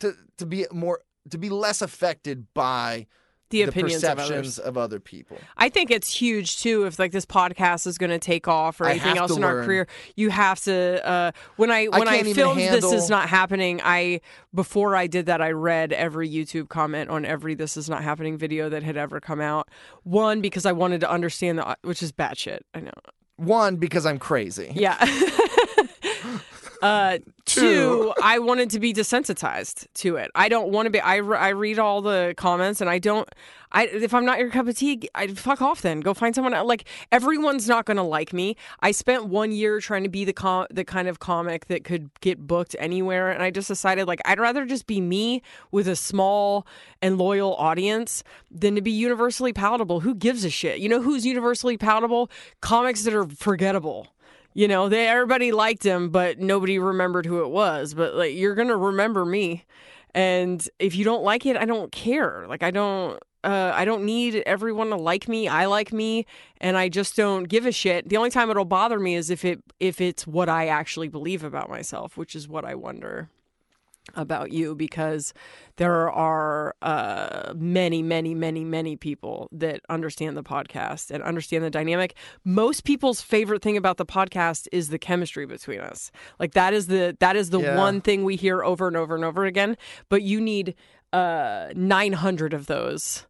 to to be more to be less affected by The opinions of perceptions others. of other people. I think it's huge too. If like this podcast is going to take off or I anything else in our career, you have to. Uh, when I when I, even filmed this is not happening. I before I did that, I read every YouTube comment on every this is not happening video that had ever come out. One because I wanted to understand the which is batshit. I know. One because I'm crazy. Yeah. uh, two, I wanted to be desensitized to it. I don't want to be. I, re- I read all the comments and I don't. I if I'm not your cup of tea, I fuck off. Then go find someone. else. Like everyone's not gonna like me. I spent one year trying to be the com- the kind of comic that could get booked anywhere, and I just decided like I'd rather just be me with a small and loyal audience than to be universally palatable. Who gives a shit? You know who's universally palatable? Comics that are forgettable. You know, they everybody liked him, but nobody remembered who it was. But like, you're gonna remember me, and if you don't like it, I don't care. Like, I don't. Uh, I don't need everyone to like me. I like me, and I just don't give a shit. The only time it'll bother me is if it if it's what I actually believe about myself, which is what I wonder about you because there are uh, many, many, many, many people that understand the podcast and understand the dynamic. Most people's favorite thing about the podcast is the chemistry between us. Like that is the that is the Yeah. one thing we hear over and over and over again. But you need uh, 900 of those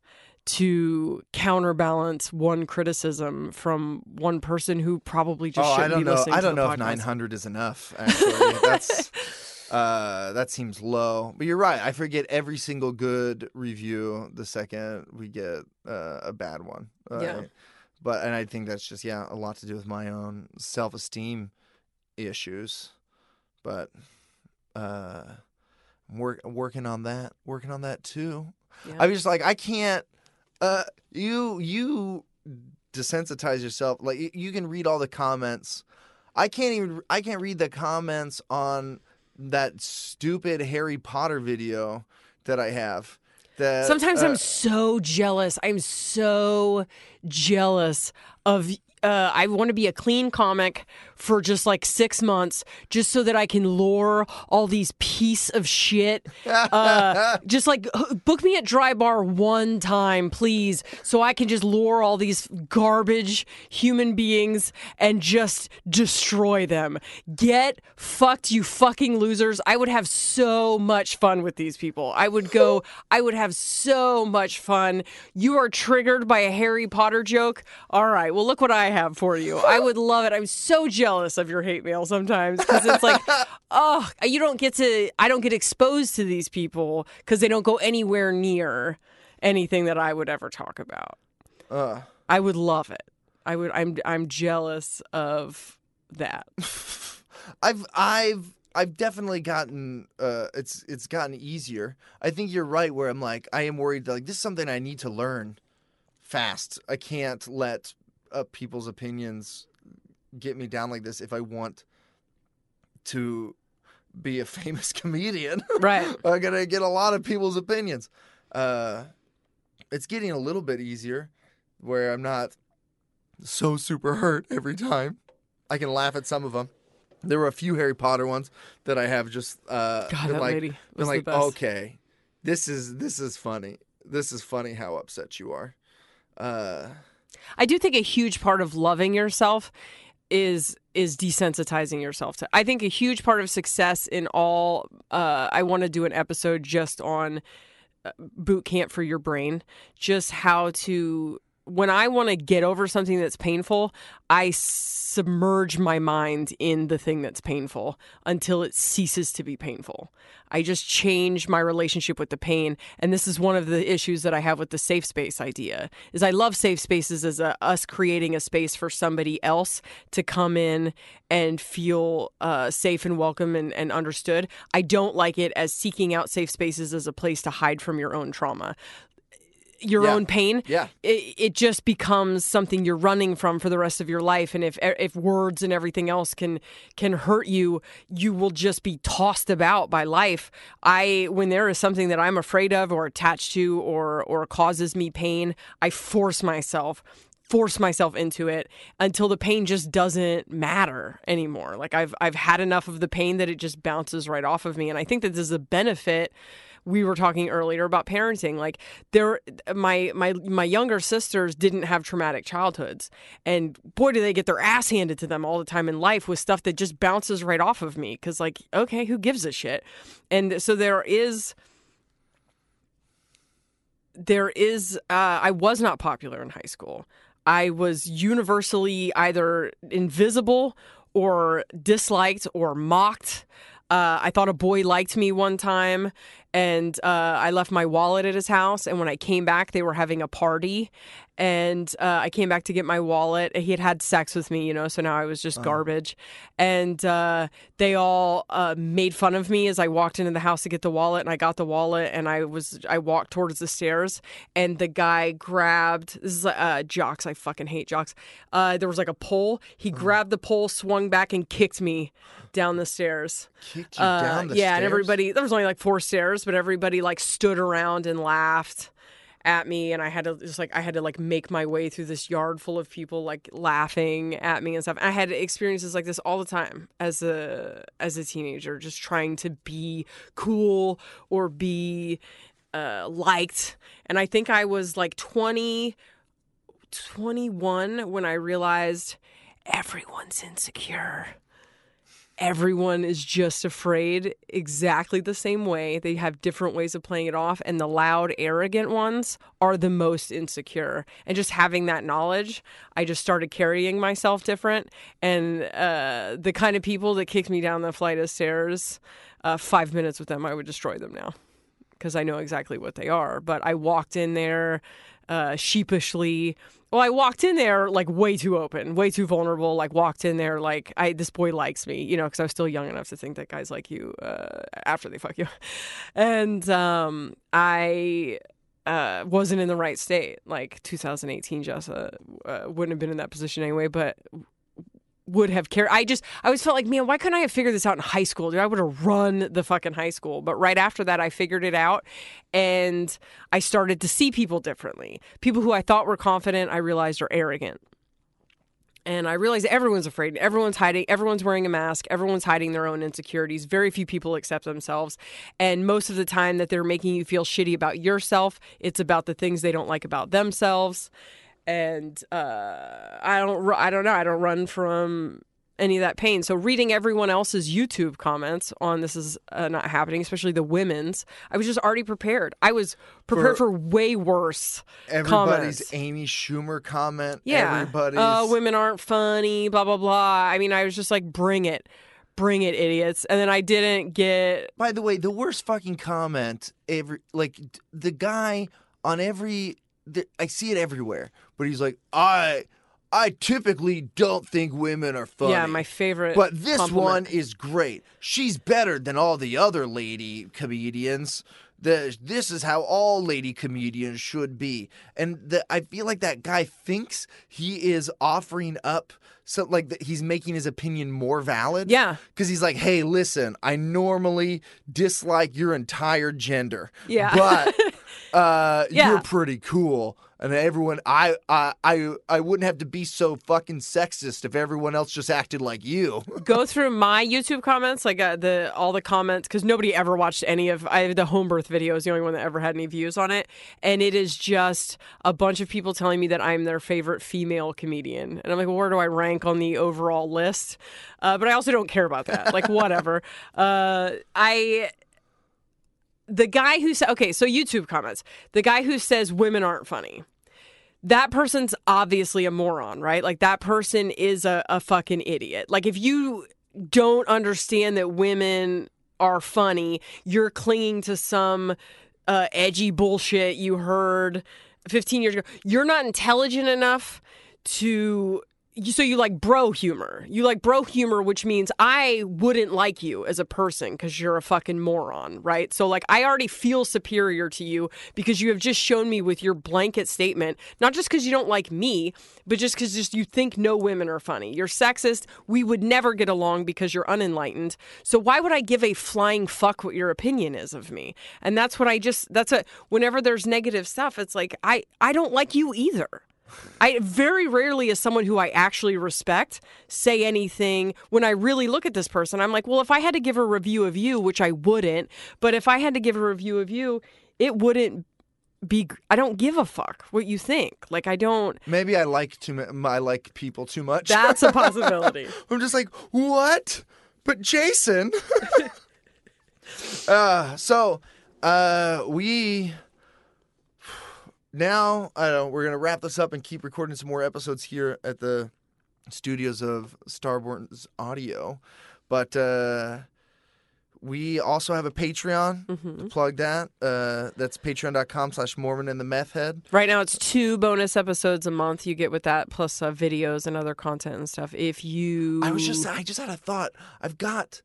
to counterbalance one criticism from one person who probably just Oh, shouldn't I don't be know. listening I don't know if 900 is enough. Actually, that's uh, that seems low. But you're right. I forget every single good review the second we get uh, a bad one. Uh, Yeah. But and I think that's just yeah a lot to do with my own self esteem issues. But uh, I'm work, working on that. Working on that too. Yeah. I'm just like I can't. Uh, you you desensitize yourself. Like you can read all the comments. I can't even. I can't read the comments on that stupid Harry Potter video that I have. That Sometimes uh, I'm so jealous. I'm so jealous of. Uh, I want to be a clean comic for just like six months, just so that I can lure all these piece of shit. Uh, just like book me at Dry Bar one time, please, so I can just lure all these garbage human beings and just destroy them. Get fucked, you fucking losers. I would have so much fun with these people. I would go, I would have so much fun. You are triggered by a Harry Potter joke. All right, well, look what I have for you. I would love it. I'm so jealous of your hate mail sometimes because it's like, oh, you don't get to, I don't get exposed to these people because they don't go anywhere near anything that I would ever talk about. uh, I would love it. I would. I'm. I'm jealous of that. I've I've I've definitely gotten uh it's it's gotten easier. I think you're right where I'm like I am worried that, like this is something I need to learn fast. I can't let uh, people's opinions get me down like this if I want to be a famous comedian. Right. I'm gonna get a lot of people's opinions. Uh, it's getting a little bit easier, where I'm not so super hurt every time. I can laugh at some of them. There were a few Harry Potter ones that I have just uh, God, been like, lady been like, okay, this is this is funny. This is funny how upset you are. Uh, I do think a huge part of loving yourself is is desensitizing yourself to. I think a huge part of success in all. Uh, I want to do an episode just on uh, boot camp for your brain, just how to when I want to get over something that's painful, I submerge my mind in the thing that's painful until it ceases to be painful. I just change my relationship with the pain, and this is one of the issues that I have with the safe space idea. Is I love safe spaces as a, us creating a space for somebody else to come in and feel uh, safe and welcome and, and understood. I don't like it as seeking out safe spaces as a place to hide from your own trauma your Yeah. own pain Yeah. it, it just becomes something you're running from for the rest of your life and if if words and everything else can can hurt you you will just be tossed about by life i when there is something that i'm afraid of or attached to or or causes me pain i force myself force myself into it until the pain just doesn't matter anymore like i've i've had enough of the pain that it just bounces right off of me and i think that this is a benefit we were talking earlier about parenting like there my my my younger sisters didn't have traumatic childhoods and boy do they get their ass handed to them all the time in life with stuff that just bounces right off of me cuz like okay who gives a shit and so there is there is uh, I was not popular in high school. I was universally either invisible or disliked or mocked. Uh, I thought a boy liked me one time, and uh, I left my wallet at his house. And when I came back, they were having a party, and uh, I came back to get my wallet. He had had sex with me, you know, so now I was just garbage. And uh, they all uh, made fun of me as I walked into the house to get the wallet, and I got the wallet, and I was I walked towards the stairs, and the guy grabbed this is uh, jocks. I fucking hate jocks. Uh, there was like a pole. He grabbed the pole, swung back, and kicked me down the stairs. Kicked you down the yeah, and everybody there was only like four stairs, but everybody like stood around and laughed at me and I had to just like I had to like make my way through this yard full of people like laughing at me and stuff. I had experiences like this all the time as a as a teenager just trying to be cool or be uh liked. And I think I was like 20 21 when I realized everyone's insecure everyone is just afraid exactly the same way. They have different ways of playing it off, and the loud, arrogant ones are the most insecure. And just having that knowledge, I just started carrying myself different. And uh, the kind of people that kicked me down the flight of stairs, uh, five minutes with them, I would destroy them now because I know exactly what they are. But I walked in there uh, sheepishly. Well, I walked in there like way too open, way too vulnerable. Like walked in there like I this boy likes me, you know, because I was still young enough to think that guys like you uh, after they fuck you, and um, I. Uh, wasn't in the right state. Like 2018, Jessa uh, wouldn't have been in that position anyway, but would have cared. I just, I always felt like, man, why couldn't I have figured this out in high school? Dude, I would have run the fucking high school. But right after that, I figured it out and I started to see people differently. People who I thought were confident, I realized are arrogant. And I realized everyone's afraid. Everyone's hiding. Everyone's wearing a mask. Everyone's hiding their own insecurities. Very few people accept themselves. And most of the time that they're making you feel shitty about yourself, it's about the things they don't like about themselves and uh, I don't I don't know I don't run from any of that pain. So reading everyone else's YouTube comments on this is uh, not happening, especially the women's, I was just already prepared. I was prepared for, way worse Everybody's comments. Amy Schumer comment. Yeah, Everybody's. uh, women aren't funny. Blah blah blah. I mean, I was just like, bring it, bring it, idiots. And then I didn't get By the way, the worst fucking comment every like the guy on every the, I see it everywhere, but he's like, I I typically don't think women are funny. yeah my favorite. But this compliment. one is great. She's better than all the other lady comedians. The, this is how all lady comedians should be. And the, I feel like that guy thinks he is offering up so like that he's making his opinion more valid. Yeah. Cuz he's like, "Hey, listen, I normally dislike your entire gender. Yeah. But uh Yeah. you're pretty cool." And everyone, I, I, I, I wouldn't have to be so fucking sexist if everyone else just acted like you. go through my YouTube comments, like uh, the all the comments, because nobody ever watched any of I the home birth video is the only one that ever had any views on it, and it is just a bunch of people telling me that I'm their favorite female comedian, and I'm like, well, where do I rank on the overall list? Uh, but I also don't care about that. Like, whatever. uh, I the guy who said okay so youtube comments the guy who says women aren't funny that person's obviously a moron, right? Like that person is a, a fucking idiot. Like if you don't understand that women are funny, you're clinging to some uh, edgy bullshit you heard 15 years ago. You're not intelligent enough to. So you like bro humor. You like bro humor, which means I wouldn't like you as a person because you're a fucking moron, right? So like I already feel superior to you because you have just shown me with your blanket statement, not just because you don't like me, but just because just you think no women are funny. You're sexist. We would never get along because you're unenlightened. So why would I give a flying fuck what your opinion is of me? And that's what I just that's a whenever there's negative stuff, it's like I I don't like you either. I very rarely, as someone who I actually respect, say anything when I really look at this person. I'm like, well, if I had to give a review of you, which I wouldn't, but if I had to give a review of you, it wouldn't be. I don't give a fuck what you think. Like, I don't. Maybe I like too. ma- I like people too much. That's a possibility. I'm just like, what? But Jason. uh, so, uh, we now I don't. We're gonna wrap this up and keep recording some more episodes here at the studios of Starburns Audio, but uh, we also have a Patreon. To plug that. Uh, that's Patreon.com/slash Mormon and the Meth Head. right now, it's two bonus episodes a month you get with that, plus uh, videos and other content and stuff. If you, I was just I just had a thought. I've got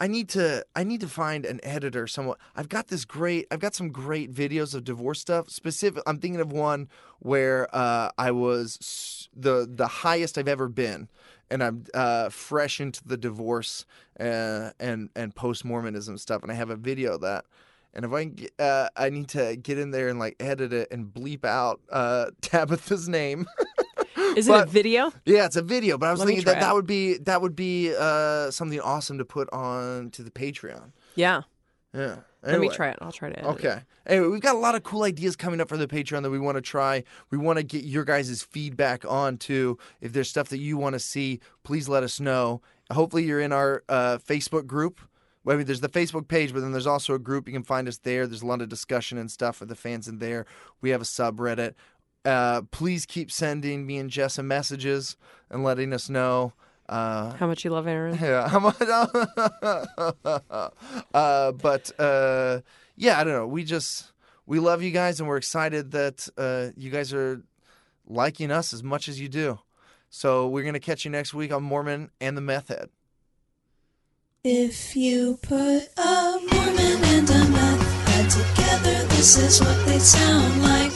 I need to I need to find an editor somewhat. I've got this great I've got some great videos of divorce stuff. Specific I'm thinking of one where uh, I was the the highest I've ever been and I'm uh, fresh into the divorce uh, and and post Mormonism stuff and I have a video of that. And if I get, uh, I need to get in there and like edit it and bleep out uh, Tabitha's name. is it a video? Yeah, it's a video, but I was Let thinking that try that would be that would be uh, something awesome to put on to the Patreon. Yeah. Yeah. Let me try it. I'll try to. Edit it. Okay. Anyway, we've got a lot of cool ideas coming up for the Patreon that we want to try. We want to get your guys' feedback on too. If there's stuff that you want to see, please let us know. Hopefully, you're in our uh, Facebook group. Well, I mean, there's the Facebook page, but then there's also a group. You can find us there. There's a lot of discussion and stuff for the fans in there. We have a subreddit. Uh, please keep sending me and Jessa messages and letting us know. Uh, How much you love Aaron? yeah, how much? uh, but uh, yeah, I don't know. We just we love you guys, and we're excited that uh, you guys are liking us as much as you do. So we're gonna catch you next week on Mormon and the Meth Head. If you put a Mormon and a meth head together, this is what they'd sound like.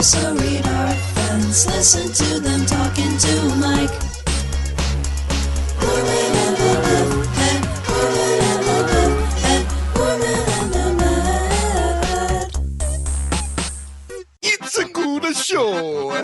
Jessa Reed are friends. Listen to them talking to Mike. And the and the and the head. It's a good show.